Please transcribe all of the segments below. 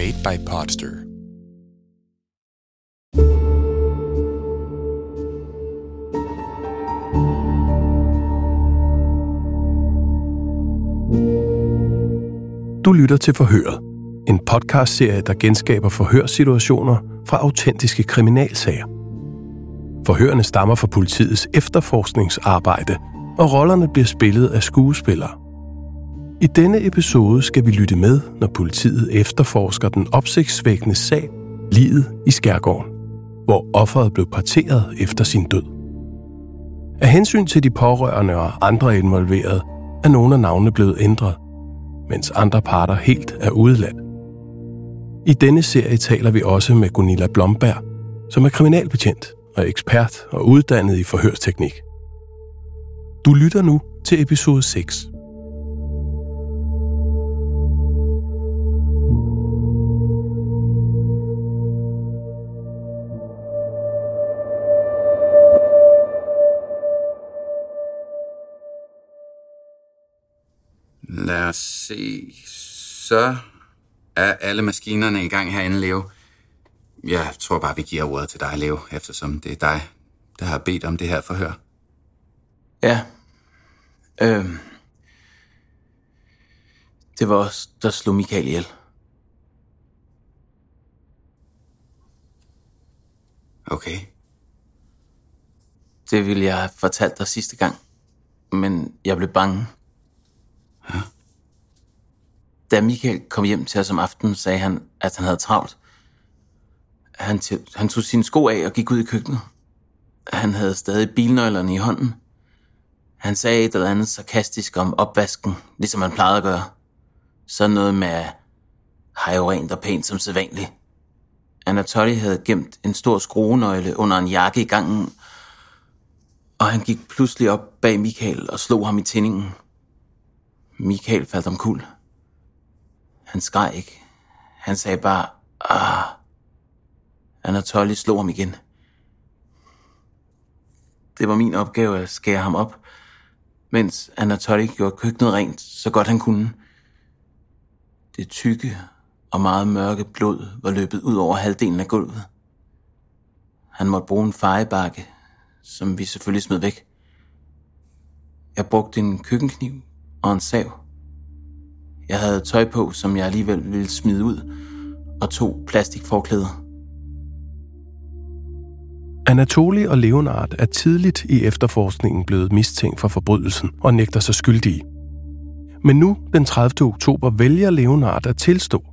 Made by Podster. Du lytter til Forhøret, en podcastserie, der genskaber forhørssituationer fra autentiske kriminalsager. Forhørene stammer fra politiets efterforskningsarbejde, og rollerne bliver spillet af skuespillere. I denne episode skal vi lytte med, når politiet efterforsker den opsigtsvækkende sag Livet i Skærgården, hvor offeret blev parteret efter sin død. Af hensyn til de pårørende og andre involverede, er nogle af navnene blevet ændret, mens andre parter helt er udeladt. I denne serie taler vi også med Gunilla Blomberg, som er kriminalbetjent og ekspert og uddannet i forhørsteknik. Du lytter nu til episode 6. Lad os se. Så er alle maskinerne i gang herinde, Leo. Jeg tror bare, vi giver ordet til dig, Leo, eftersom det er dig, der har bedt om det her forhør. Ja. Øhm. Det var os, der slog Michael ihjel. Okay. Det ville jeg have fortalt dig sidste gang. Men jeg blev bange. Da Michael kom hjem til os om aftenen, sagde han, at han havde travlt. Han, t- han tog sine sko af og gik ud i køkkenet. Han havde stadig bilnøglerne i hånden. Han sagde et eller andet sarkastisk om opvasken, ligesom han plejede at gøre. Sådan noget med, har jo rent og pænt som sædvanligt. Anatoly havde gemt en stor skruenøgle under en jakke i gangen, og han gik pludselig op bag Michael og slog ham i tændingen. Michael faldt omkuld. Han skreg ikke. Han sagde bare, ah. Anatoly slog ham igen. Det var min opgave at skære ham op, mens Anatoly gjorde køkkenet rent, så godt han kunne. Det tykke og meget mørke blod var løbet ud over halvdelen af gulvet. Han måtte bruge en fejebakke, som vi selvfølgelig smed væk. Jeg brugte en køkkenkniv og en sav. Jeg havde tøj på, som jeg alligevel ville smide ud, og to plastikforklæder. Anatoli og Leonard er tidligt i efterforskningen blevet mistænkt for forbrydelsen og nægter sig skyldige. Men nu, den 30. oktober, vælger Leonard at tilstå.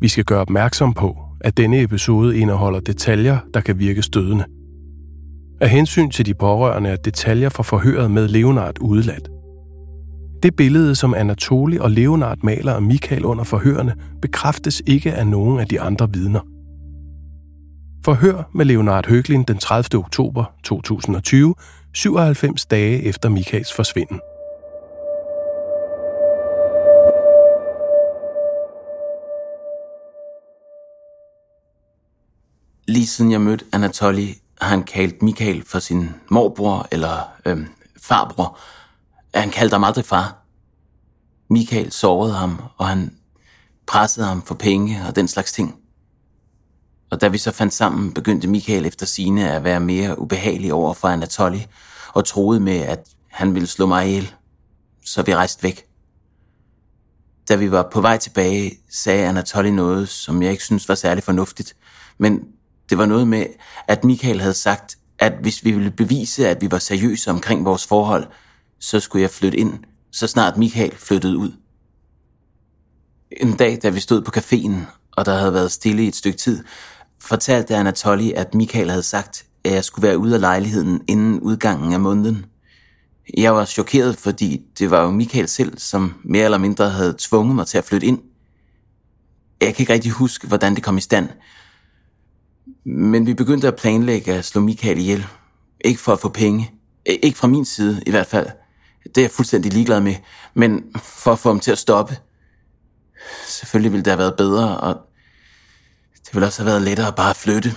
Vi skal gøre opmærksom på, at denne episode indeholder detaljer, der kan virke stødende. Af hensyn til de pårørende er detaljer fra forhøret med Leonard udeladt. Det billede, som Anatoli og Leonard maler af Michael under forhørene, bekræftes ikke af nogen af de andre vidner. Forhør med Leonard Høglin den 30. oktober 2020, 97 dage efter Michaels forsvinden. Lige siden jeg mødte Anatoli, har han kaldt Michael for sin morbror eller øhm, farbror. Han kaldte ham aldrig far. Michael sårede ham, og han pressede ham for penge og den slags ting. Og da vi så fandt sammen, begyndte Michael efter sine at være mere ubehagelig over for Anatoly, og troede med, at han ville slå mig ihjel. Så vi rejste væk. Da vi var på vej tilbage, sagde Anatoly noget, som jeg ikke synes var særlig fornuftigt. Men det var noget med, at Michael havde sagt, at hvis vi ville bevise, at vi var seriøse omkring vores forhold, så skulle jeg flytte ind, så snart Michael flyttede ud. En dag, da vi stod på caféen, og der havde været stille i et stykke tid, fortalte Anatoly, at Michael havde sagt, at jeg skulle være ude af lejligheden inden udgangen af måneden. Jeg var chokeret, fordi det var jo Michael selv, som mere eller mindre havde tvunget mig til at flytte ind. Jeg kan ikke rigtig huske, hvordan det kom i stand. Men vi begyndte at planlægge at slå Michael ihjel. Ikke for at få penge. Ikke fra min side i hvert fald. Det er jeg fuldstændig ligeglad med. Men for at få ham til at stoppe. Selvfølgelig ville det have været bedre, og det ville også have været lettere bare at flytte.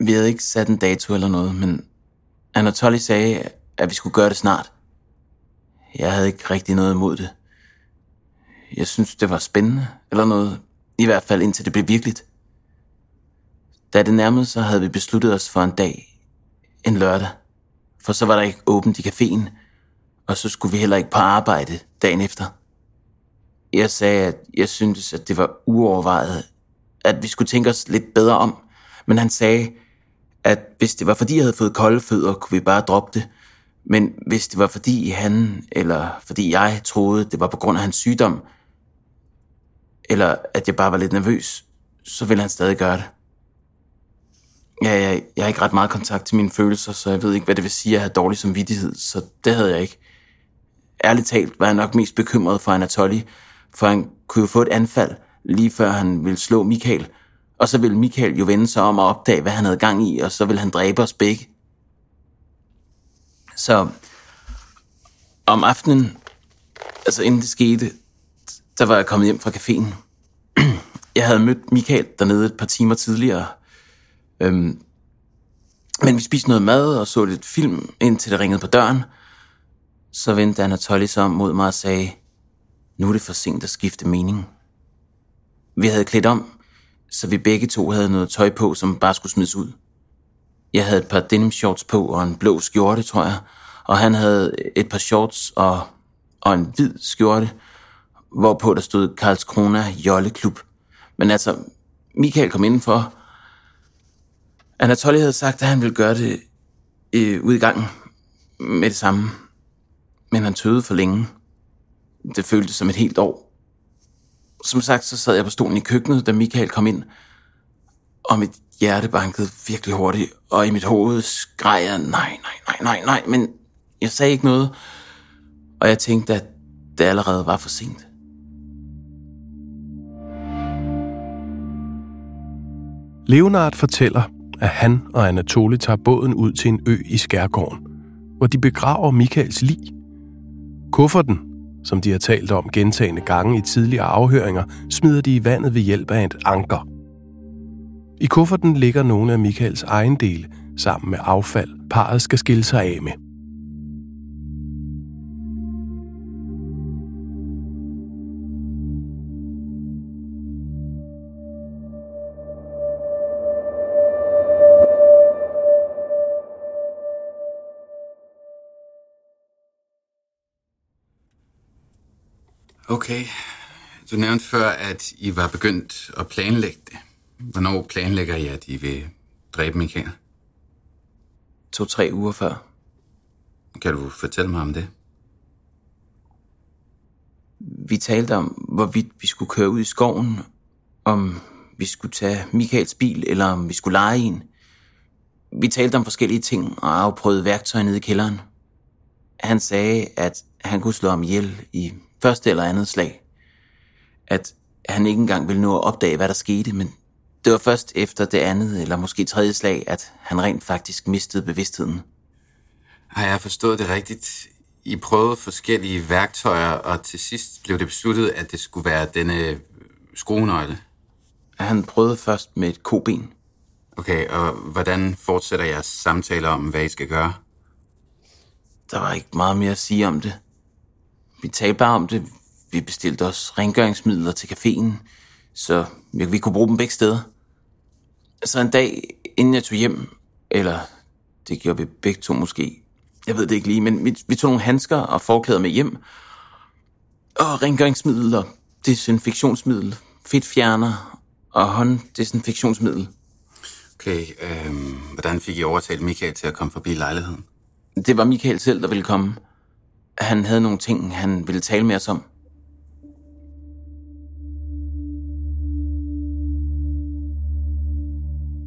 Vi havde ikke sat en dato eller noget, men Anatoly sagde, at vi skulle gøre det snart. Jeg havde ikke rigtig noget imod det. Jeg synes, det var spændende, eller noget. I hvert fald indtil det blev virkeligt. Da det nærmede sig, havde vi besluttet os for en dag. En lørdag. For så var der ikke åbent i caféen, og så skulle vi heller ikke på arbejde dagen efter. Jeg sagde, at jeg syntes, at det var uovervejet, at vi skulle tænke os lidt bedre om. Men han sagde, at hvis det var fordi, jeg havde fået kolde fødder, kunne vi bare droppe det. Men hvis det var fordi han, eller fordi jeg troede, det var på grund af hans sygdom, eller at jeg bare var lidt nervøs, så ville han stadig gøre det. Ja, jeg, jeg har ikke ret meget kontakt til mine følelser, så jeg ved ikke, hvad det vil sige at have dårlig samvittighed, så det havde jeg ikke. Ærligt talt var jeg nok mest bekymret for Anatoly, for han kunne jo få et anfald, lige før han ville slå Michael, og så ville Michael jo vende sig om og opdage, hvad han havde gang i, og så ville han dræbe os begge. Så om aftenen, altså inden det skete, der var jeg kommet hjem fra caféen. Jeg havde mødt Michael dernede et par timer tidligere. Øhm, men vi spiste noget mad og så lidt film, indtil det ringede på døren. Så vendte Anatoly sig om mod mig og sagde, nu er det for sent at skifte mening. Vi havde klædt om, så vi begge to havde noget tøj på, som bare skulle smides ud. Jeg havde et par denim shorts på og en blå skjorte, tror jeg, og han havde et par shorts og, og en hvid skjorte, hvorpå der stod Karlskrona Jolleklub. Men altså, Michael kom indenfor. Anatoly havde sagt, at han ville gøre det øh, ud i gangen med det samme. Men han tøvede for længe. Det føltes som et helt år. Som sagt, så sad jeg på stolen i køkkenet, da Michael kom ind. Og mit hjerte bankede virkelig hurtigt, og i mit hoved skreg jeg, nej, nej, nej, nej, nej, men jeg sagde ikke noget, og jeg tænkte, at det allerede var for sent. Leonard fortæller, at han og Anatole tager båden ud til en ø i Skærgården, hvor de begraver Michaels lig. Kufferten, som de har talt om gentagende gange i tidligere afhøringer, smider de i vandet ved hjælp af et anker – i kufferten ligger nogle af Michaels ejendele sammen med affald, parret skal skille sig af med. Okay. Du nævnte før, at I var begyndt at planlægge det. Hvornår planlægger I, at I vil dræbe Michael? To-tre uger før. Kan du fortælle mig om det? Vi talte om, hvorvidt vi skulle køre ud i skoven, om vi skulle tage Michaels bil, eller om vi skulle lege en. Vi talte om forskellige ting og afprøvede værktøj nede i kælderen. Han sagde, at han kunne slå ham ihjel i første eller andet slag. At han ikke engang ville nå at opdage, hvad der skete, men det var først efter det andet, eller måske tredje slag, at han rent faktisk mistede bevidstheden. Har jeg forstået det rigtigt? I prøvede forskellige værktøjer, og til sidst blev det besluttet, at det skulle være denne skruenøgle. Han prøvede først med et koben. Okay, og hvordan fortsætter jeres samtaler om, hvad I skal gøre? Der var ikke meget mere at sige om det. Vi talte bare om det. Vi bestilte os rengøringsmidler til caféen, så vi kunne bruge dem begge steder. Så en dag, inden jeg tog hjem, eller det gjorde vi begge to måske, jeg ved det ikke lige, men vi, vi tog nogle handsker og forklæder med hjem, Og rengøringsmiddel og desinfektionsmiddel, fedtfjerner og hånddesinfektionsmiddel. Okay, øh, hvordan fik I overtalt Michael til at komme forbi lejligheden? Det var Michael selv, der ville komme. Han havde nogle ting, han ville tale med os om.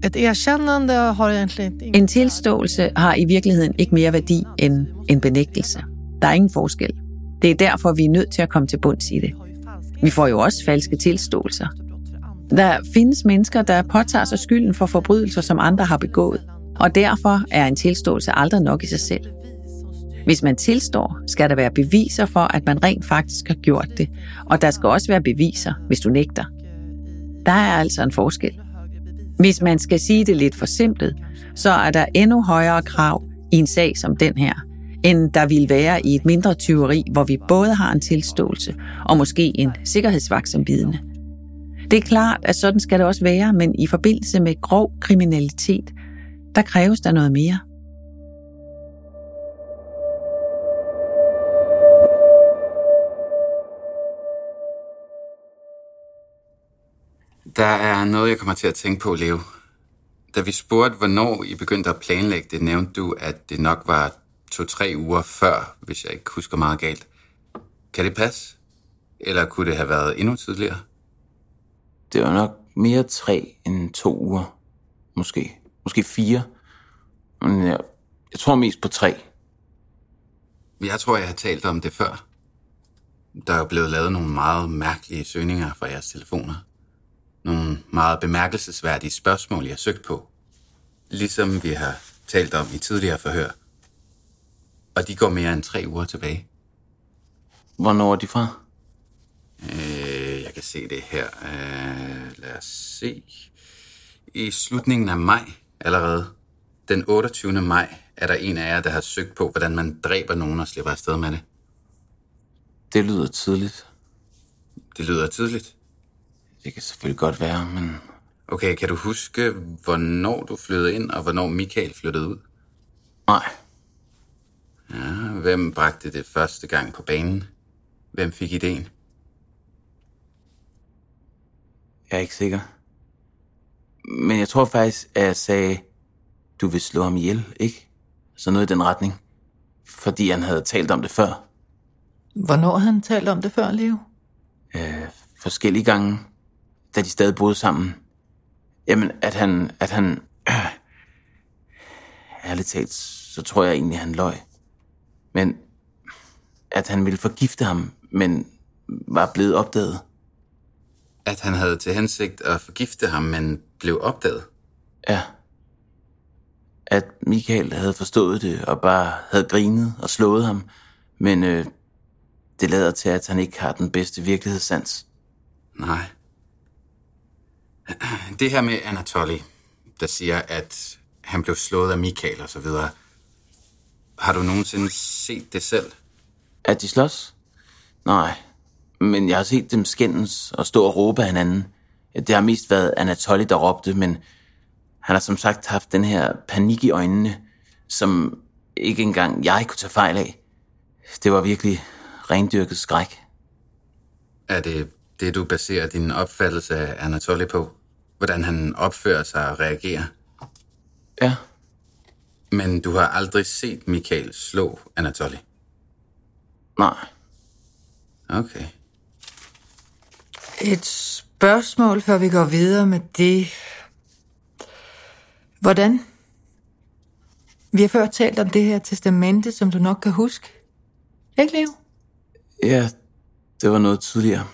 Et erkännande har egentligen En tilståelse har i virkeligheden ikke mere værdi end en benægtelse. Der er ingen forskel. Det er derfor, vi er nødt til at komme til bunds i det. Vi får jo også falske tilståelser. Der findes mennesker, der påtager sig skylden for forbrydelser, som andre har begået. Og derfor er en tilståelse aldrig nok i sig selv. Hvis man tilstår, skal der være beviser for, at man rent faktisk har gjort det. Og der skal også være beviser, hvis du nægter. Der er altså en forskel. Hvis man skal sige det lidt for simpelt, så er der endnu højere krav i en sag som den her, end der vil være i et mindre tyveri, hvor vi både har en tilståelse og måske en sikkerhedsvagt som vidne. Det er klart, at sådan skal det også være, men i forbindelse med grov kriminalitet, der kræves der noget mere. Der er noget, jeg kommer til at tænke på, Leo. Da vi spurgte, hvornår I begyndte at planlægge det, nævnte du, at det nok var to-tre uger før, hvis jeg ikke husker meget galt. Kan det passe? Eller kunne det have været endnu tidligere? Det var nok mere tre end to uger. Måske. Måske fire. Men jeg, jeg tror mest på tre. Jeg tror, jeg har talt om det før. Der er blevet lavet nogle meget mærkelige søgninger fra jeres telefoner. Nogle meget bemærkelsesværdige spørgsmål, jeg har søgt på. Ligesom vi har talt om i tidligere forhør. Og de går mere end tre uger tilbage. Hvornår er de fra? Øh, jeg kan se det her. Øh, lad os se. I slutningen af maj allerede, den 28. maj, er der en af jer, der har søgt på, hvordan man dræber nogen og slipper afsted med det. Det lyder tidligt. Det lyder tidligt. Det kan selvfølgelig godt være, men Okay, kan du huske, hvornår du flyttede ind, og hvornår Michael flyttede ud? nej. Ja, hvem bragte det første gang på banen? Hvem fik ideen? Jeg er ikke sikker. Men jeg tror faktisk, at jeg sagde, du vil slå ham ihjel, ikke? Så noget i den retning. Fordi han havde talt om det før. Hvornår har han talt om det før, Leo? Øh, forskellige gange, da de stadig boede sammen. Jamen, at han... At han øh, ærligt talt, så tror jeg egentlig, han løg. Men at han ville forgifte ham, men var blevet opdaget. At han havde til hensigt at forgifte ham, men blev opdaget. Ja. At Michael havde forstået det og bare havde grinet og slået ham. Men øh, det lader til, at han ikke har den bedste virkelighedssans. Nej. Det her med Anatoly, der siger, at han blev slået af Michael og så videre. Har du nogensinde set det selv? At de slås? Nej. Men jeg har set dem skændes og stå og råbe hinanden. Det har mest været Anatoly, der råbte, men han har som sagt haft den her panik i øjnene, som ikke engang jeg kunne tage fejl af. Det var virkelig rendyrket skræk. Er det det, du baserer din opfattelse af Anatoly på? Hvordan han opfører sig og reagerer? Ja, Men du har aldrig set Michael slå Anatoly? nej. Okay. Et spørgsmål, før vi går videre med det. Hvordan? Vi har før talt om det her testamente, som du nok kan huske. Ikke, Leo? Ja, det var noget tidligere.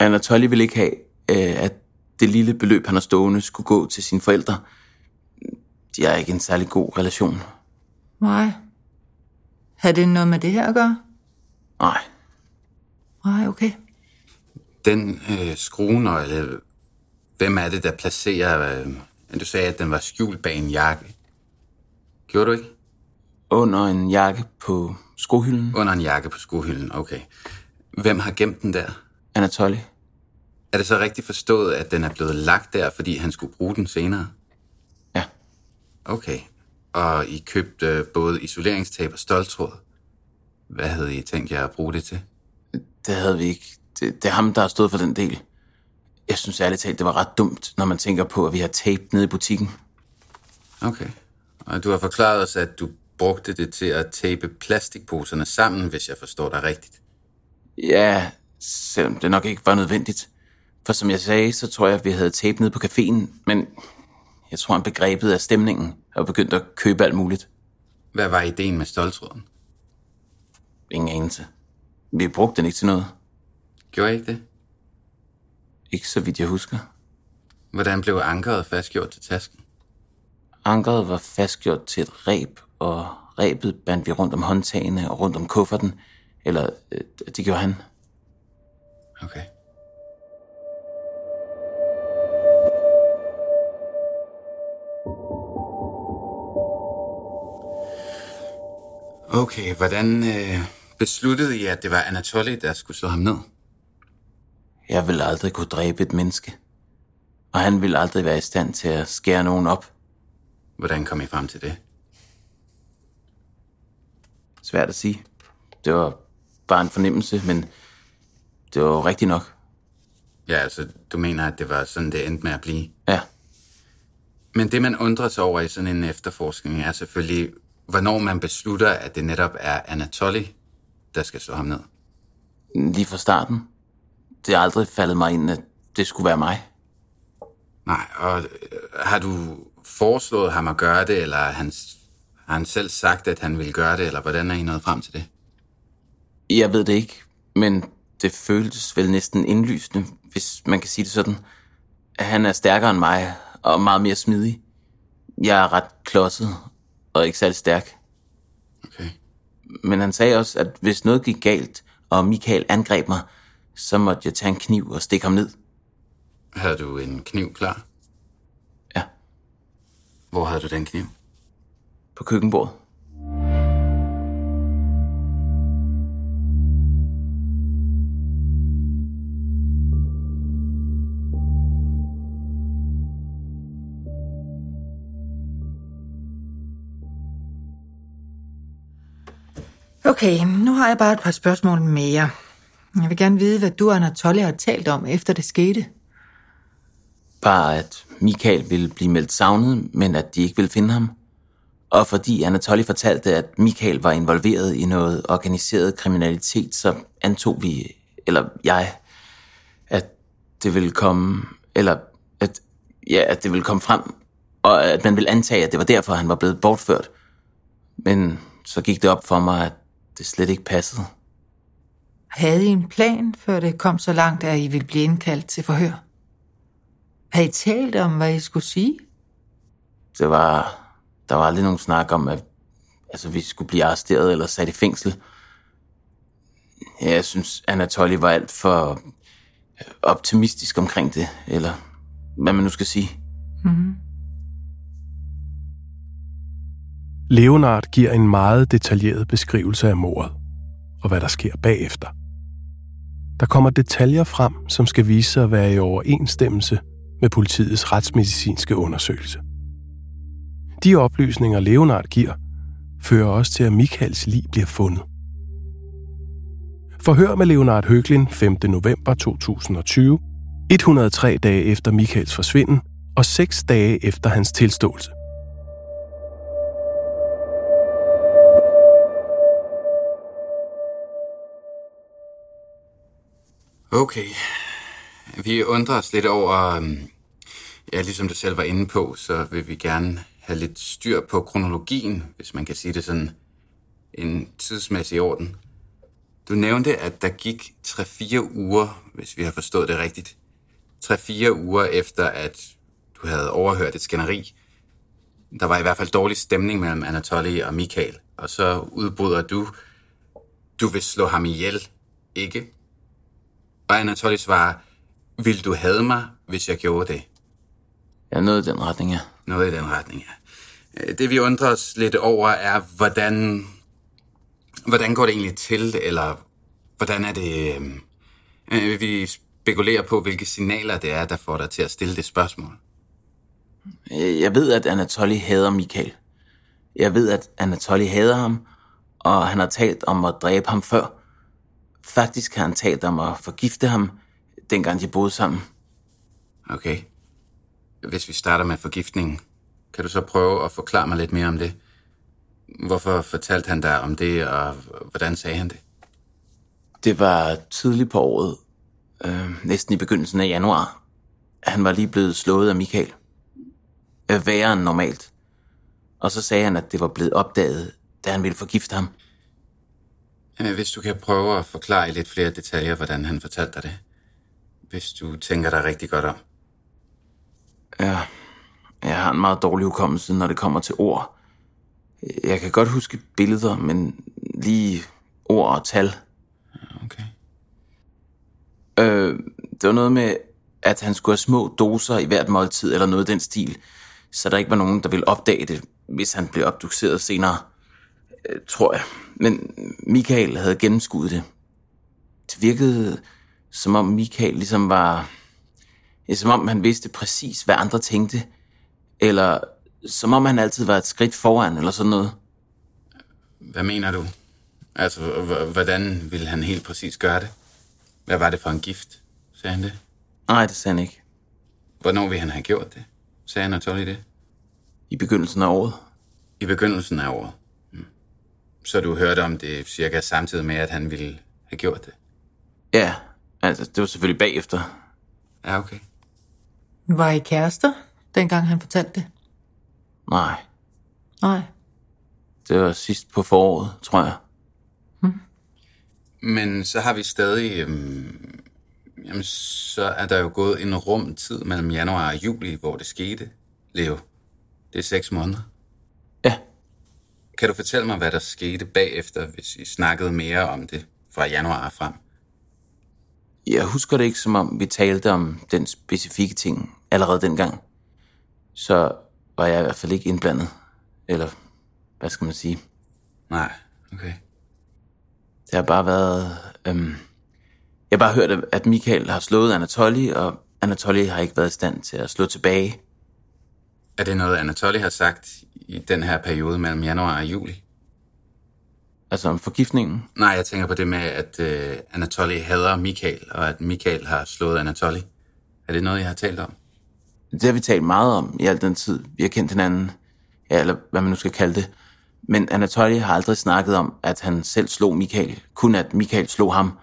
Anatoly ville ikke have, øh, at det lille beløb, han har stående, skulle gå til sine forældre. De har ikke en særlig god relation. Nej. Har det noget med det her at gøre? Nej, Nej, okay. Den øh, skruenøgle, hvem er det, der placerer... Øh, du sagde, at den var skjult bag en jakke. Gjorde du ikke? under en jakke på skohylden. Under en jakke på skohylden, okay. Hvem har gemt den der? Anatoly. Er det så rigtigt forstået, at den er blevet lagt der, fordi han skulle bruge den senere? Ja. Okay. Og I købte både isoleringstab og stoltråd. Hvad havde I tænkt jer at bruge det til? Det havde vi ikke. Det, det er ham, der har stået for den del. Jeg synes ærligt talt, det var ret dumt, når man tænker på, at vi har tape nede i butikken. Okay. Og du har forklaret os, at du brugte det til at tape plastikposerne sammen, hvis jeg forstår dig rigtigt. Ja, selvom det nok ikke var nødvendigt. For som jeg sagde, så tror jeg, at vi havde tape nede på caféen, men jeg tror, han begrebet af stemningen og begyndte at købe alt muligt. Hvad var ideen med stoltråden? Ingen anelse. Vi brugte den ikke til noget. Gjorde I ikke det? Ikke så vidt jeg husker. Hvordan blev ankeret fastgjort til tasken? Ankeret var fastgjort til et reb, og rebet bandt vi rundt om håndtagene og rundt om kufferten. Eller, øh, det gjorde han. Okay. Okay, hvordan øh, besluttede I, at det var Anatoly, der skulle slå ham ned? Jeg ville aldrig kunne dræbe et menneske. Og han ville aldrig være i stand til at skære nogen op. Hvordan kom I frem til det? Svært at sige. Det var bare en fornemmelse, men det var jo rigtigt nok. Ja, altså, du mener, at det var sådan, det endte med at blive? Ja. Men det, man undrer sig over i sådan en efterforskning, er selvfølgelig, hvornår man beslutter, at det netop er Anatoly, der skal slå ham ned. Lige fra starten. Det er aldrig faldet mig ind, at det skulle være mig. Nej, og øh, har du foreslået ham at gøre det, eller han, har han selv sagt, at han ville gøre det, eller hvordan er I nået frem til det? Jeg ved det ikke, men det føltes vel næsten indlysende, hvis man kan sige det sådan. Han er stærkere end mig, og meget mere smidig. Jeg er ret klodset, og ikke særlig stærk. Okay. Men han sagde også, at hvis noget gik galt, og Michael angreb mig, så måtte jeg tage en kniv og stikke ham ned. Havde du en kniv klar? Ja. Hvor havde du den kniv? På køkkenbordet. Okay, nu har jeg bare et par spørgsmål mere. Jeg vil gerne vide, hvad du og Anatoly har talt om, efter det skete. Bare at Michael ville blive meldt savnet, men at de ikke ville finde ham. Og fordi Anatoly fortalte, at Michael var involveret i noget organiseret kriminalitet, så antog vi, eller jeg, at det ville komme, eller at, ja, at det ville komme frem, og at man ville antage, at det var derfor, han var blevet bortført. Men så gik det op for mig, at det slet ikke passede. Havde I en plan, før det kom så langt, at I ville blive indkaldt til forhør? Har I talt om, hvad I skulle sige? Det var, der var aldrig nogen snak om, at altså, vi skulle blive arresteret eller sat i fængsel. Jeg synes, Anatoly var alt for optimistisk omkring det, eller hvad man nu skal sige. Mm-hmm. Leonard giver en meget detaljeret beskrivelse af mordet, og hvad der sker bagefter. Der kommer detaljer frem, som skal vise sig at være i overensstemmelse med politiets retsmedicinske undersøgelse. De oplysninger, Leonard giver, fører også til, at Michaels lig bliver fundet. Forhør med Leonard Høglin 5. november 2020, 103 dage efter Michaels forsvinden og 6 dage efter hans tilståelse. Okay. Vi undrer os lidt over, øhm, ja, ligesom du selv var inde på, så vil vi gerne have lidt styr på kronologien, hvis man kan sige det sådan, en tidsmæssig orden. Du nævnte, at der gik 3-4 uger, hvis vi har forstået det rigtigt. 3-4 uger efter, at du havde overhørt et skænderi. Der var i hvert fald dårlig stemning mellem Anatoly og Michael. Og så udbryder du, du vil slå ham ihjel, ikke? Og Anatoly svarer, vil du have mig, hvis jeg gjorde det? Ja, noget i den retning, ja. Noget i den retning, ja. Det vi undrer os lidt over er, hvordan, hvordan går det egentlig til, eller hvordan er det... Øh, vi spekulerer på, hvilke signaler det er, der får dig til at stille det spørgsmål. Jeg ved, at Anatoly hader Michael. Jeg ved, at Anatoly hader ham, og han har talt om at dræbe ham før. Faktisk har han talt om at forgifte ham, dengang de boede sammen. Okay. Hvis vi starter med forgiftningen, kan du så prøve at forklare mig lidt mere om det? Hvorfor fortalte han dig om det, og hvordan sagde han det? Det var tidligt på året, øh, næsten i begyndelsen af januar. Han var lige blevet slået af Michael. Øh, værre end normalt. Og så sagde han, at det var blevet opdaget, da han ville forgifte ham. Hvis du kan prøve at forklare i lidt flere detaljer, hvordan han fortalte dig det. Hvis du tænker dig rigtig godt om. Ja, jeg har en meget dårlig hukommelse, når det kommer til ord. Jeg kan godt huske billeder, men lige ord og tal. Okay. Øh, det var noget med, at han skulle have små doser i hvert måltid, eller noget i den stil, så der ikke var nogen, der ville opdage det, hvis han blev obduceret senere, tror jeg. Men Michael havde gennemskuddet det. Det virkede, som om Michael ligesom var... Ja, som om han vidste præcis, hvad andre tænkte. Eller som om han altid var et skridt foran, eller sådan noget. Hvad mener du? Altså, hvordan ville han helt præcis gøre det? Hvad var det for en gift? Sagde han det? Nej, det sagde han ikke. Hvornår ville han have gjort det? Sagde Anatoly det? I begyndelsen af året. I begyndelsen af året. Hmm. Så du hørte om det cirka samtidig med, at han ville have gjort det? Ja, altså, det var selvfølgelig bagefter. Ja, okay. Var I kærester, dengang han fortalte det? Nej, Nej. det var sidst på foråret, tror jeg. Men så har vi stadig... Øhm, jamen, så er der jo gået en rum tid mellem januar og juli, hvor det skete, Leo. Det er seks måneder. Kan du fortælle mig, hvad der skete bagefter, hvis I snakkede mere om det fra januar frem? jeg husker det ikke, som om vi talte om den specifikke ting allerede dengang. Så var jeg i hvert fald ikke indblandet. Eller, hvad skal man sige? Nej, okay. Det har bare været... Øhm, jeg har bare hørt, at Michael har slået Anatoly, og Anatoly har ikke været i stand til at slå tilbage. Er det noget, Anatoly har sagt i den her periode mellem januar og juli? Altså om forgiftningen. Nej, jeg tænker på det med, at øh, Anatoly hader Michael, og at Michael har slået Anatoly. Er det noget, jeg har talt om? Det har vi talt meget om i al den tid, vi har kendt hinanden. Ja, eller hvad man nu skal kalde det. Men Anatoly har aldrig snakket om, at han selv slog Michael. Kun at Michael slog ham.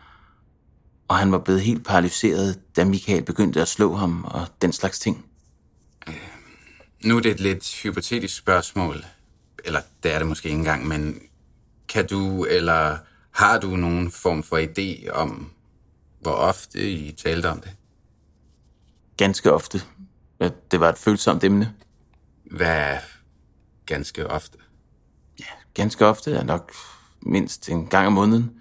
Og han var blevet helt paralyseret, da Michael begyndte at slå ham og den slags ting. Nu er det et lidt hypotetisk spørgsmål, eller det er det måske ikke engang, men kan du, eller har du nogen form for idé om, hvor ofte I talte om det? Ganske ofte. Det var et følsomt emne. Hvad ganske ofte? Ganske ofte er nok mindst en gang om måneden.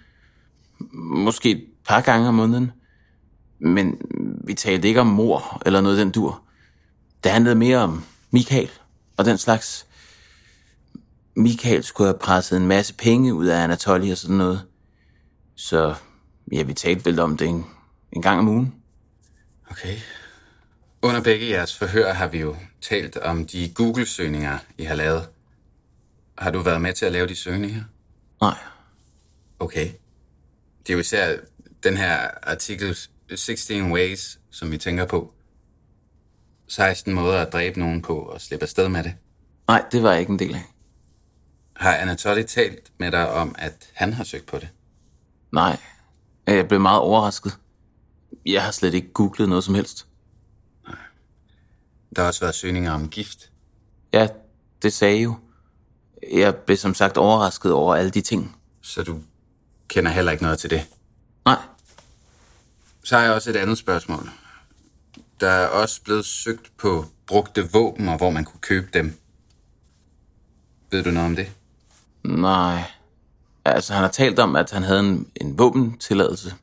Måske et par gange om måneden. Men vi talte ikke om mor eller noget den dur. Det handlede mere om Michael og den slags. Michael skulle have presset en masse penge ud af Anatoly og sådan noget. Så ja, vi talte vel om det en, en gang om ugen. Okay. Under begge jeres forhør har vi jo talt om de Google-søgninger, I har lavet. Har du været med til at lave de søgninger? Nej, Okay. Det er jo især den her artikel 16 Ways, som vi tænker på. 16 måder at dræbe nogen på og slippe afsted med det. nej, det var jeg ikke en del af. Har Anatoly talt med dig om, at han har søgt på det? Nej, jeg blev meget overrasket. Jeg har slet ikke googlet noget som helst. Der har også været søgninger om gift. Ja, det sagde jo. Jeg blev som sagt overrasket over alle de ting. Så du kender heller ikke noget til det. Nej, Så har jeg også et andet spørgsmål. Der er også blevet søgt på brugte våben, og hvor man kunne købe dem. Ved du noget om det? nej. Altså, han har talt om, at han havde en, en våbentilladelse.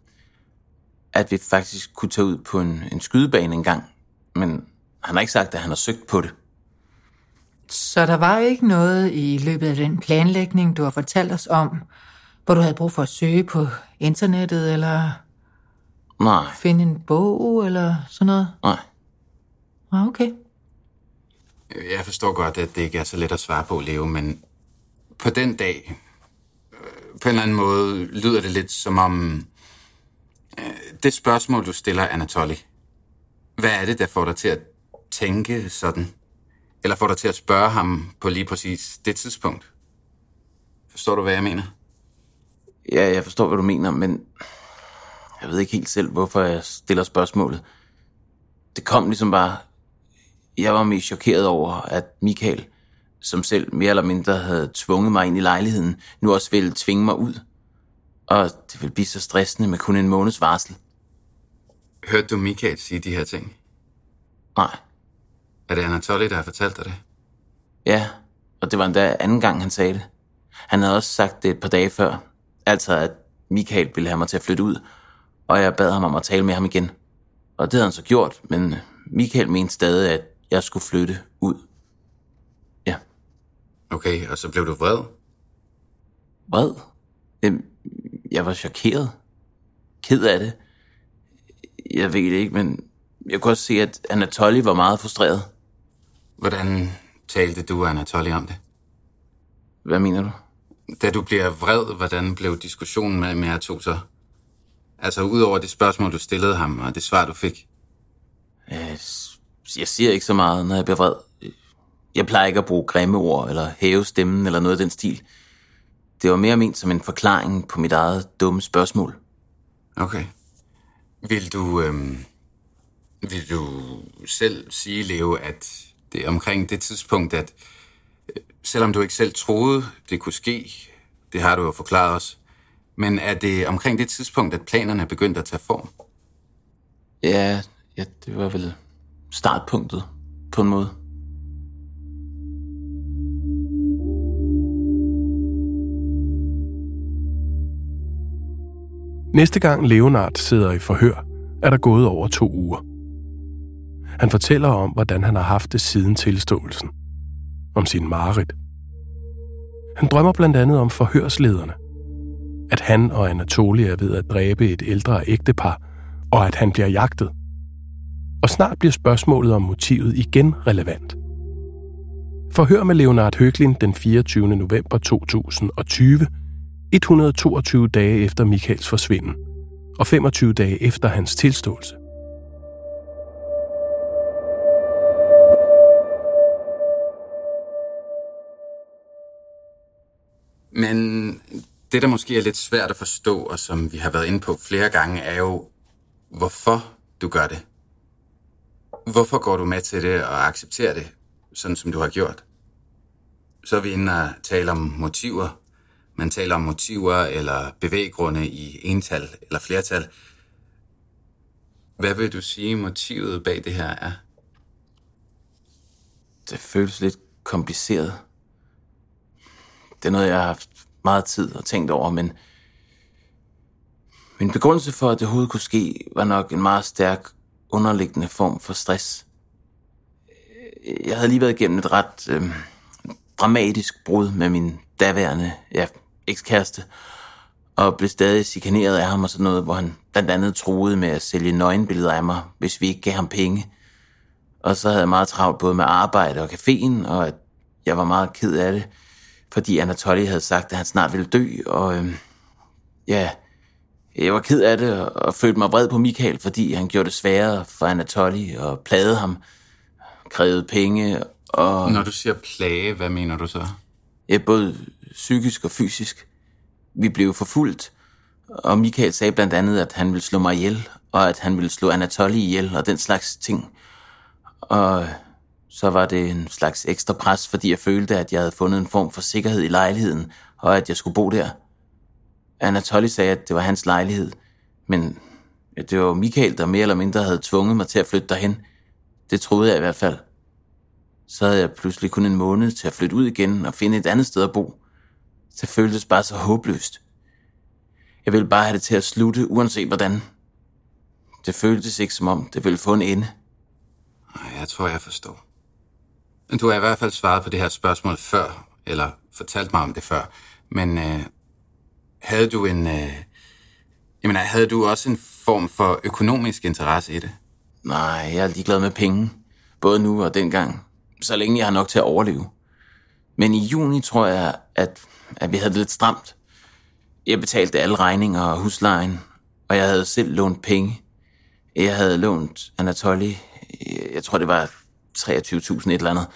At vi faktisk kunne tage ud på en, en skydebane engang. Men han har ikke sagt, at han har søgt på det. Så der var ikke noget i løbet af den planlægning, du har fortalt os om, hvor du havde brug for at søge på internettet, eller Nej, finde en bog, eller sådan noget? nej. Ah, okay. Jeg forstår godt, at det ikke er så let at svare på, Leo, men på den dag, øh, på en eller anden måde, lyder det lidt som om, Det spørgsmål, du stiller, Anatoly, hvad er det, der får dig til at tænke sådan? Eller får dig til at spørge ham på lige præcis det tidspunkt? Forstår du, hvad jeg mener? Ja, jeg forstår, hvad du mener, men jeg ved ikke helt selv, hvorfor jeg stiller spørgsmålet. Det kom ligesom bare... Jeg var mest chokeret over, at Michael, som selv mere eller mindre havde tvunget mig ind i lejligheden, nu også ville tvinge mig ud. Og det ville blive så stressende med kun en måneds varsel. Hørte du Michael sige de her ting? Nej. Er det Anatoly, der har fortalt dig det? Ja, og det var endda anden gang, han sagde det. Han havde også sagt det et par dage før. Altså, at Michael ville have mig til at flytte ud, og jeg bad ham om at tale med ham igen. Og det havde han så gjort, men Michael mente stadig, at jeg skulle flytte ud. Ja. Okay, og så blev du vred? Vred? Jeg var chokeret. Ked af det. Jeg ved det ikke, men jeg kunne også se, at Anatoly var meget frustreret. Hvordan talte du og Anatoly om det? Hvad mener du? Da du bliver vred, hvordan blev diskussionen mellem jer to så? Altså udover det spørgsmål, du stillede ham, og det svar, du fik. Jeg siger ikke så meget, når jeg bliver vred. Jeg plejer ikke at bruge grimme ord, eller hæve stemmen, eller noget af den stil. Det var mere ment som en forklaring på mit eget dumme spørgsmål. Okay. Vil du, øhm, vil du selv sige, Leo, at det er omkring det tidspunkt, at øh, selvom du ikke selv troede, det kunne ske, det har du jo forklaret os, men er det omkring det tidspunkt, at planerne begyndte at tage form? Ja, ja, det var vel startpunktet, på en måde. Næste gang Leonard sidder i forhør, er der gået over to uger. Han fortæller om, hvordan han har haft det siden tilståelsen. Om sin mareridt. Han drømmer blandt andet om forhørslederne. At han og Anatoly er ved at dræbe et ældre ægtepar, og at han bliver jagtet. Og snart bliver spørgsmålet om motivet igen relevant. Forhør med Leonard Høglin den 24. november 2020, 122 dage efter Michaels forsvinden, og 25 dage efter hans tilståelse. Men det, der måske er lidt svært at forstå, og som vi har været inde på flere gange, er jo, hvorfor du gør det. Hvorfor går du med til det og accepterer det, sådan som du har gjort? Så er vi inde og tale om motiver. Man taler om motiver eller bevæggrunde i ental eller flertal. Hvad vil du sige, motivet bag det her er? Det føles lidt kompliceret. Det er noget, jeg har haft meget tid og tænkt over, men min begrundelse for, at det overhovedet kunne ske, var nok en meget stærk underliggende form for stress. Jeg havde lige været igennem et ret øh, dramatisk brud med min daværende ja, ekskæreste, og blev stadig chikaneret af ham og sådan noget, hvor han blandt andet troede med at sælge nøgenbilleder af mig, hvis vi ikke gav ham penge. Og så havde jeg meget travlt både med arbejde og caféen, og at jeg var meget ked af det, fordi Anatoly havde sagt, at han snart ville dø, og øh, ja, jeg var ked af det, og, og følte mig vred på Michael, fordi han gjorde det sværere for Anatoly og plagede ham, krævede penge, og Når du siger plage, hvad mener du så? ja, både psykisk og fysisk. Vi blev forfulgt, og Michael sagde blandt andet, at han ville slå mig ihjel, og at han ville slå Anatoly ihjel, og den slags ting. Og så var det en slags ekstra pres, fordi jeg følte, at jeg havde fundet en form for sikkerhed i lejligheden, og at jeg skulle bo der. Anatoly sagde, at det var hans lejlighed, men det var Michael, der mere eller mindre havde tvunget mig til at flytte derhen. Det troede jeg i hvert fald. Så havde jeg pludselig kun en måned til at flytte ud igen og finde et andet sted at bo. Det føltes bare så håbløst. Jeg ville bare have det til at slutte, uanset hvordan. Det føltes ikke som om, det ville få en ende. Jeg tror, jeg forstår. Men Du har i hvert fald svaret på det her spørgsmål før, eller fortalt mig om det før. Men øh, havde du en... Øh, jamen, havde du også en form for økonomisk interesse i det? Nej, jeg er ligeglad med penge. Både nu og dengang. Så længe jeg har nok til at overleve. Men i juni tror jeg, at, at vi havde det lidt stramt. Jeg betalte alle regninger og huslejen, og jeg havde selv lånt penge. Jeg havde lånt Anatoly, jeg tror det var 23.000 et eller andet,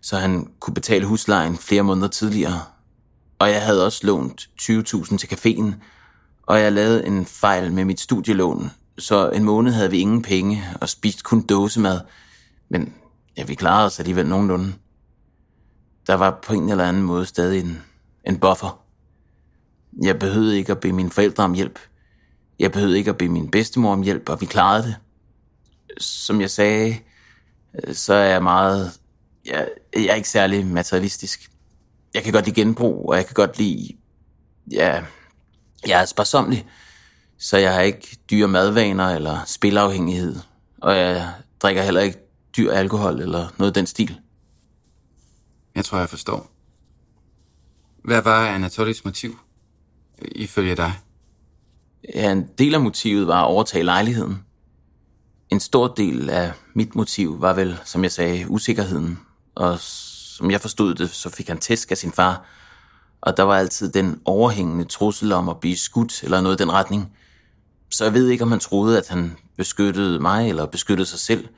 så han kunne betale huslejen flere måneder tidligere. Og jeg havde også lånt 20.000 til caféen, og jeg lavede en fejl med mit studielån, så en måned havde vi ingen penge og spiste kun dåsemad. Men ja, vi klarede os alligevel nogenlunde. Der var på en eller anden måde stadig en, en buffer. Jeg behøvede ikke at bede mine forældre om hjælp. Jeg behøvede ikke at bede min bedstemor om hjælp, og vi klarede det. Som jeg sagde, så er jeg meget... Jeg, jeg er ikke særlig materialistisk. Jeg kan godt lide genbrug, og jeg kan godt lide... Ja, jeg er sparsomlig, så jeg har ikke dyre madvaner eller spilafhængighed. Og jeg drikker heller ikke dyr alkohol eller noget den stil. Jeg tror, jeg forstår. Hvad var Anatolis motiv, ifølge dig? Ja, en del af motivet var at overtage lejligheden. En stor del af mit motiv var vel, som jeg sagde, usikkerheden. Og som jeg forstod det, så fik han tæsk af sin far. Og der var altid den overhængende trussel om at blive skudt eller noget i den retning. Så jeg ved ikke, om han troede, at han beskyttede mig eller beskyttede sig selv.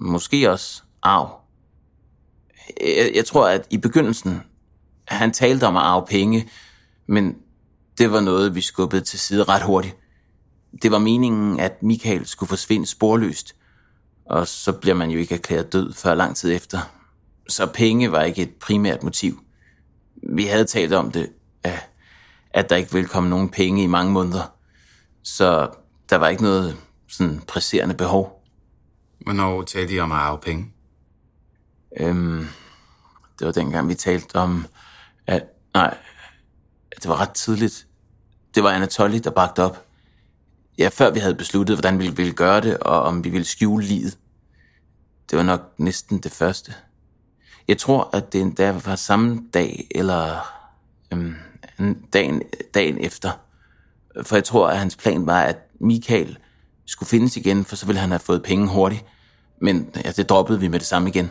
Måske også arv. Jeg, jeg tror, at i begyndelsen, han talte om at arve penge, men det var noget, vi skubbede til side ret hurtigt. Det var meningen, at Michael skulle forsvinde sporløst, og så bliver man jo ikke erklæret død før lang tid efter. Så penge var ikke et primært motiv. Vi havde talt om det, at der ikke ville komme nogen penge i mange måneder. Så der var ikke noget sådan presserende behov. Hvornår talte I om at arve penge? Øhm, det var dengang, vi talte om, at, nej, det var ret tidligt. Det var Anatoly, der bragte op. Ja, før vi havde besluttet, hvordan vi ville gøre det, og om vi ville skjule livet. Det var nok næsten det første. Jeg tror, at det endda var samme dag, eller øhm, dagen, dagen efter. For jeg tror, at hans plan var, at Michael skulle findes igen, for så ville han have fået penge hurtigt. Men ja, det droppede vi med det samme igen.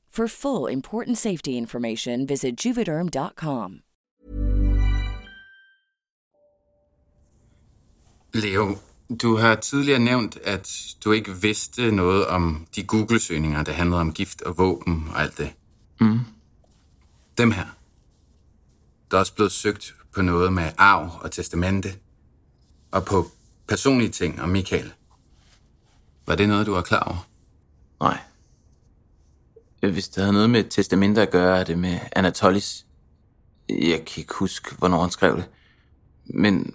For full important safety information, visit juvederm.com. Leo, du har tidligere nævnt, at du ikke vidste noget om de Google-søgninger, der handlede om gift og våben og alt det. Mm. Dem her. Der er også blevet søgt på noget med arv og testamente, og på personlige ting om Michael. Var det noget, du var klar over? Nej. Øh, hvis det havde noget med et testament at gøre, er det med Anatolis. Jeg kan ikke huske, hvornår han skrev det. Men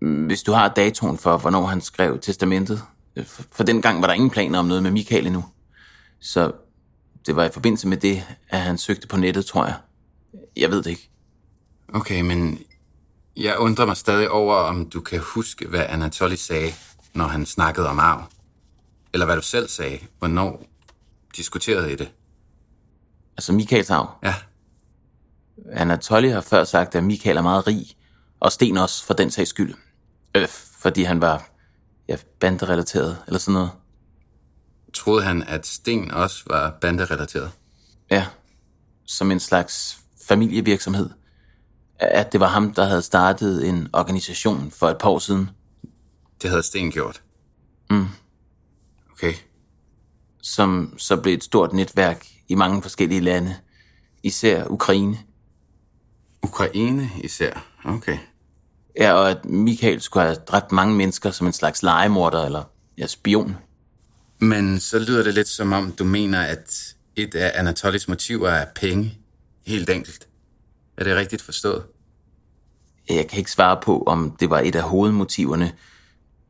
mm, hvis du har datoen for, hvornår han skrev testamentet, øh, for, den gang var der ingen planer om noget med Michael endnu. Så det var i forbindelse med det, at han søgte på nettet, tror jeg. Jeg ved det ikke. Okay, men Jeg undrer mig stadig over, om du kan huske, hvad Anatoly sagde, når han snakkede om arv. Eller hvad du selv sagde. Hvornår diskuterede I det? Altså Michaels arv? Ja. Anatoly har før sagt, at Michael er meget rig, og Sten også for den sags skyld. Øh, fordi han var ja, banderelateret, eller sådan noget. Troede han, at Sten også var banderelateret? Ja, som en slags familievirksomhed. At det var ham, der havde startet en organisation for et par år siden. Det havde Sten gjort? Mm. Okay. Som så blev et stort netværk i mange forskellige lande. Især Ukraine. Ukraine især? Okay. Ja, og at Michael skulle have dræbt mange mennesker som en slags legemorder eller ja, spion. Men så lyder det lidt som om, du mener, at et af Anatolis motiver er penge. Helt enkelt. Er det rigtigt forstået? Jeg kan ikke svare på, om det var et af hovedmotiverne,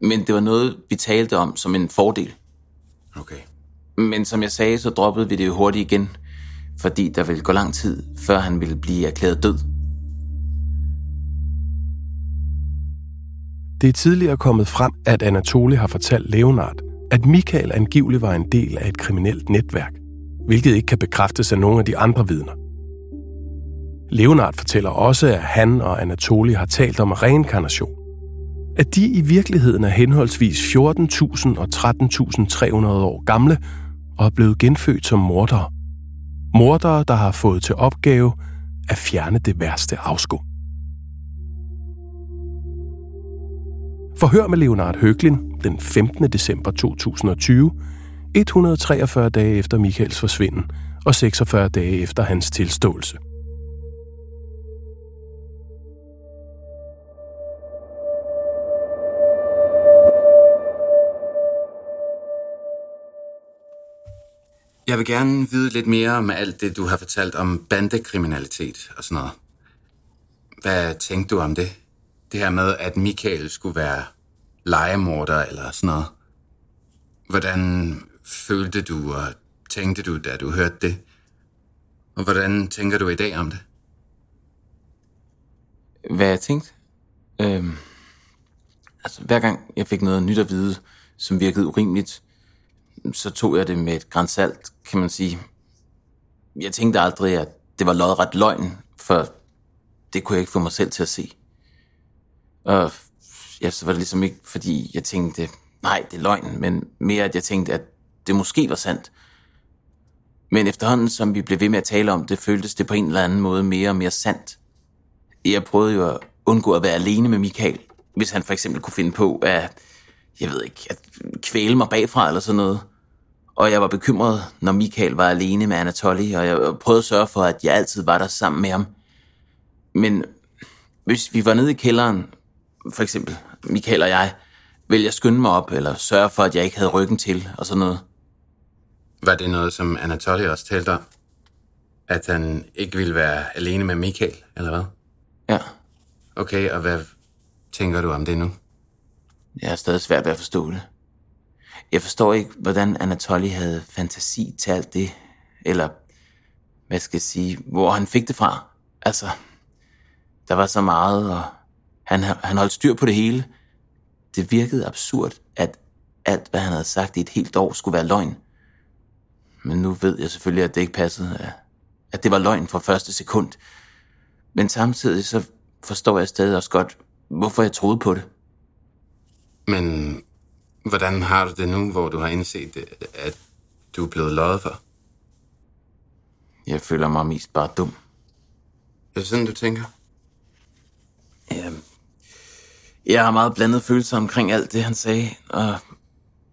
men det var noget, vi talte om som en fordel. Okay. Men som jeg sagde, så droppede vi det jo hurtigt igen, fordi der ville gå lang tid, før han ville blive erklæret død. Det er tidligere kommet frem, at Anatole har fortalt Leonard, at Michael angiveligt var en del af et kriminelt netværk, hvilket ikke kan bekræftes af nogen af de andre vidner. Leonard fortæller også, at han og Anatoli har talt om reinkarnation. At de i virkeligheden er henholdsvis 14.000 og 13.300 år gamle og er blevet genfødt som mordere. Mordere, der har fået til opgave at fjerne det værste afskum. Forhør med Leonard Høglin den 15. december 2020, 143 dage efter Michaels forsvinden og 46 dage efter hans tilståelse. Jeg vil gerne vide lidt mere om alt det, du har fortalt om bandekriminalitet og sådan noget. Hvad tænkte du om det? Det her med, at Michael skulle være legemorder eller sådan noget. Hvordan følte du og tænkte du, da du hørte det? Og hvordan tænker du i dag om det? Hvad jeg tænkte? Øhm, altså, hver gang jeg fik noget nyt at vide, som virkede urimeligt, så tog jeg det med et grænsalt, kan man sige. Jeg tænkte aldrig, at det var lodret løgn, for det kunne jeg ikke få mig selv til at se. Og ja, så var det ligesom ikke, fordi jeg tænkte, nej, det er løgn, men mere, at jeg tænkte, at det måske var sandt. Men efterhånden, som vi blev ved med at tale om det, føltes det på en eller anden måde mere og mere sandt. Jeg prøvede jo at undgå at være alene med Michael, hvis han for eksempel kunne finde på at, jeg ved ikke, at kvæle mig bagfra eller sådan noget. Og jeg var bekymret, når Michael var alene med Anatoly, og jeg prøvede at sørge for, at jeg altid var der sammen med ham. Men hvis vi var nede i kælderen, for eksempel Michael og jeg, ville jeg skynde mig op, eller sørge for, at jeg ikke havde ryggen til, og sådan noget. Var det noget, som Anatoly også talte om? At han ikke ville være alene med Michael, eller hvad? Ja. Okay, og hvad tænker du om det nu? Jeg er stadig svært ved at forstå det. Jeg forstår ikke, hvordan Anatoly havde fantasi til alt det, eller hvad skal jeg sige, hvor han fik det fra. Altså, der var så meget, og han, han holdt styr på det hele. Det virkede absurd, at alt, hvad han havde sagt i et helt år, skulle være løgn. Men nu ved jeg selvfølgelig, at det ikke passede, at det var løgn fra første sekund. Men samtidig så forstår jeg stadig også godt, hvorfor jeg troede på det. Men hvordan har du det nu, hvor du har indset, at du er blevet løjet for? Jeg føler mig mest bare dum. Er det sådan, du tænker? Ja, jeg har meget blandet følelser omkring alt det, han sagde, og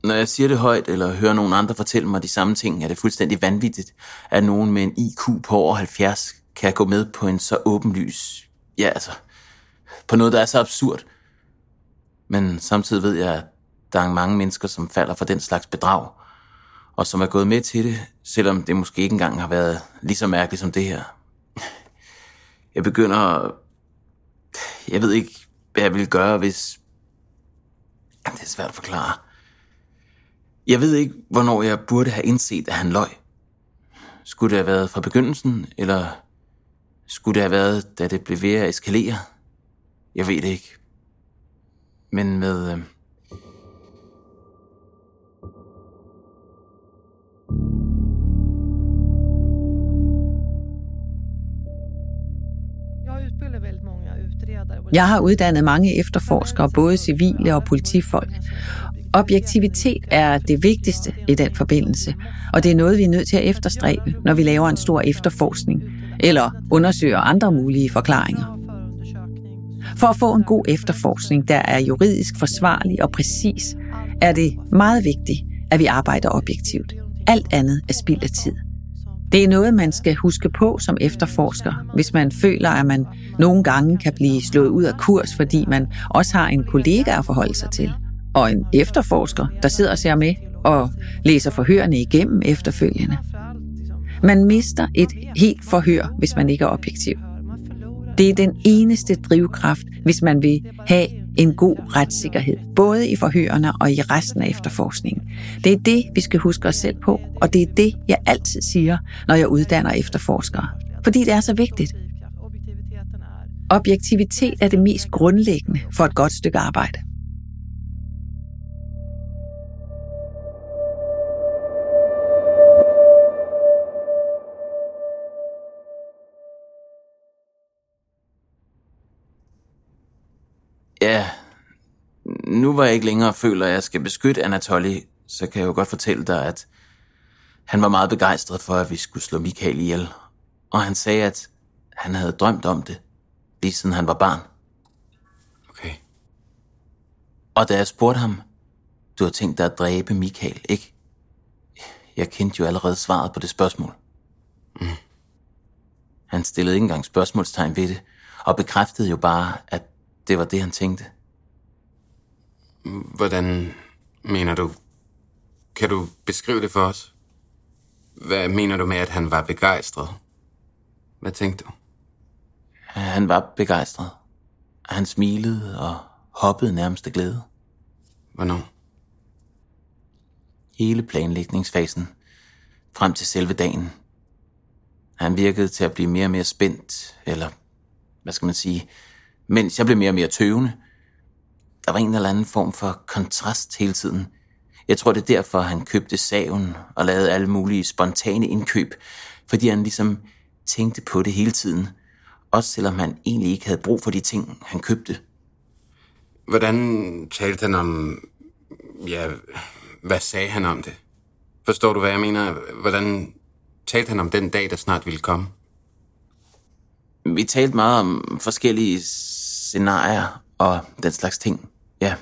når jeg siger det højt, eller hører nogen andre fortælle mig de samme ting, er det fuldstændig vanvittigt, at nogen med en IQ på over 70 kan gå med på en så åbenlys, ja altså, på noget, der er så absurd. Men samtidig ved jeg, at der er mange mennesker, som falder for den slags bedrag, og som er gået med til det, selvom det måske ikke engang har været lige så mærkeligt som det her. Jeg begynder... Jeg ved ikke, hvad jeg ville gøre, hvis... Det er svært at forklare. Jeg ved ikke, hvornår jeg burde have indset, at han løj. Skulle det have været fra begyndelsen, eller skulle det have været, da det blev ved at eskalere? Jeg ved det ikke. Men med... Øh... Jeg har uddannet mange efterforskere, både civile og politifolk. Objektivitet er det vigtigste i den forbindelse, og det er noget, vi er nødt til at efterstræbe, når vi laver en stor efterforskning, eller undersøger andre mulige forklaringer. For at få en god efterforskning, der er juridisk forsvarlig og præcis, er det meget vigtigt, at vi arbejder objektivt. Alt andet er spild af tid. Det er noget, man skal huske på som efterforsker, hvis man føler, at man nogle gange kan blive slået ud af kurs, fordi man også har en kollega at forholde sig til. Og en efterforsker, der sidder og ser med og læser forhørene igennem efterfølgende. Man mister et helt forhør, hvis man ikke er objektiv. Det er den eneste drivkraft, hvis man vil have en god retssikkerhed, både i forhørene og i resten af efterforskningen. Det er det, vi skal huske os selv på, og det er det, jeg altid siger, når jeg uddanner efterforskere. Fordi det er så vigtigt. Objektivitet er det mest grundlæggende for et godt stykke arbejde. Ja, nu hvor jeg ikke længere føler, at jeg skal beskytte Anatoly, så kan jeg jo godt fortælle dig, at han var meget begejstret for, at vi skulle slå Michael ihjel. Og han sagde, at han havde drømt om det, lige siden han var barn. Okay. Og da jeg spurgte ham, du har tænkt dig at dræbe Michael, ikke? Jeg kendte jo allerede svaret på det spørgsmål. Mm. Han stillede ikke engang spørgsmålstegn ved det, og bekræftede jo bare, at det var det, han tænkte. Hvordan mener du? Kan du beskrive det for os? Hvad mener du med, at han var begejstret? Hvad tænkte du? Han var begejstret. Han smilede og hoppede nærmest af glæde. Hvornår? Hele planlægningsfasen. Frem til selve dagen. Han virkede til at blive mere og mere spændt, eller hvad skal man sige, mens jeg blev mere og mere tøvende. Der var en eller anden form for kontrast hele tiden. Jeg tror, det er derfor, han købte saven og lavede alle mulige spontane indkøb, fordi han ligesom tænkte på det hele tiden. Også selvom han egentlig ikke havde brug for de ting, han købte. Hvordan talte han om... Ja, hvad sagde han om det? Forstår du, hvad jeg mener? Hvordan talte han om den dag, der snart ville komme? Vi talte meget om forskellige scenarier og den slags ting. Ja.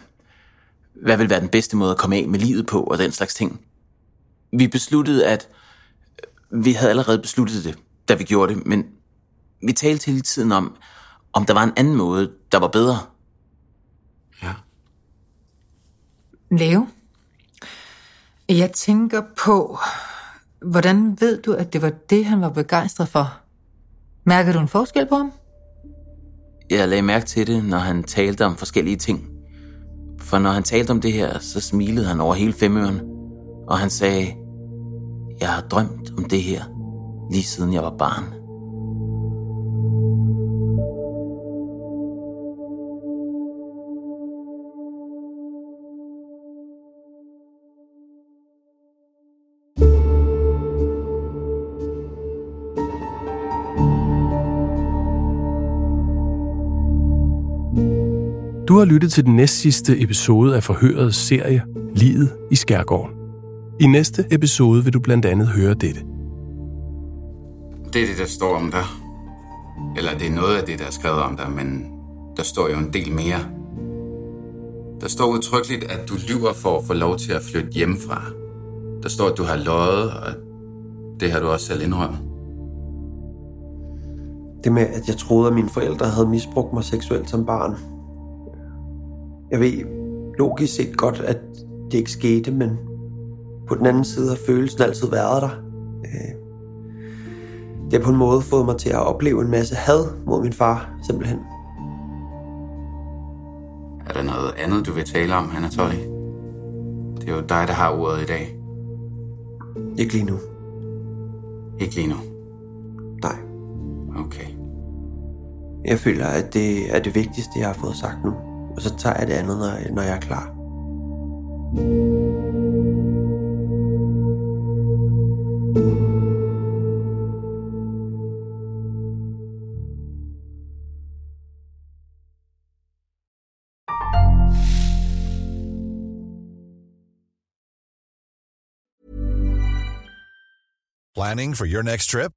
Hvad vil være den bedste måde at komme af med livet på og den slags ting. Vi besluttede, at vi havde allerede besluttet det, da vi gjorde det, men vi talte hele tiden om, om der var en anden måde, der var bedre. Ja. Leo, jeg tænker på, hvordan ved du, at det var det, han var begejstret for? Mærker du en forskel på ham? Jeg lagde mærke til det, når han talte om forskellige ting. For når han talte om det her, så smilede han over hele femøren, og han sagde, jeg har drømt om det her, lige siden jeg var barn. Har lyttet til den næstsidste episode af forhørets serie Livet i Skærgården. I næste episode vil du blandt andet høre dette. Det er det, der står om dig. Eller det er noget af det, der er skrevet om dig, men der står jo en del mere. Der står udtrykkeligt, at du lyver for at få lov til at flytte hjemmefra. Der står, at du har løjet, og det har du også selv indrømmet. Det med, at jeg troede, at mine forældre havde misbrugt mig seksuelt som barn. Jeg ved logisk set godt, at det ikke skete, men på den anden side har følelsen altid været der. Øh, det har på en måde fået mig til at opleve en masse had mod min far, simpelthen. Er der noget andet, du vil tale om, Anatoly? Det er jo dig, der har ordet i dag. Ikke lige nu. Ikke lige nu. Nej. Okay. Jeg føler, at det er det vigtigste, jeg har fået sagt nu. Og så tager jeg det andet, når, når jeg er klar. Planning for your next trip?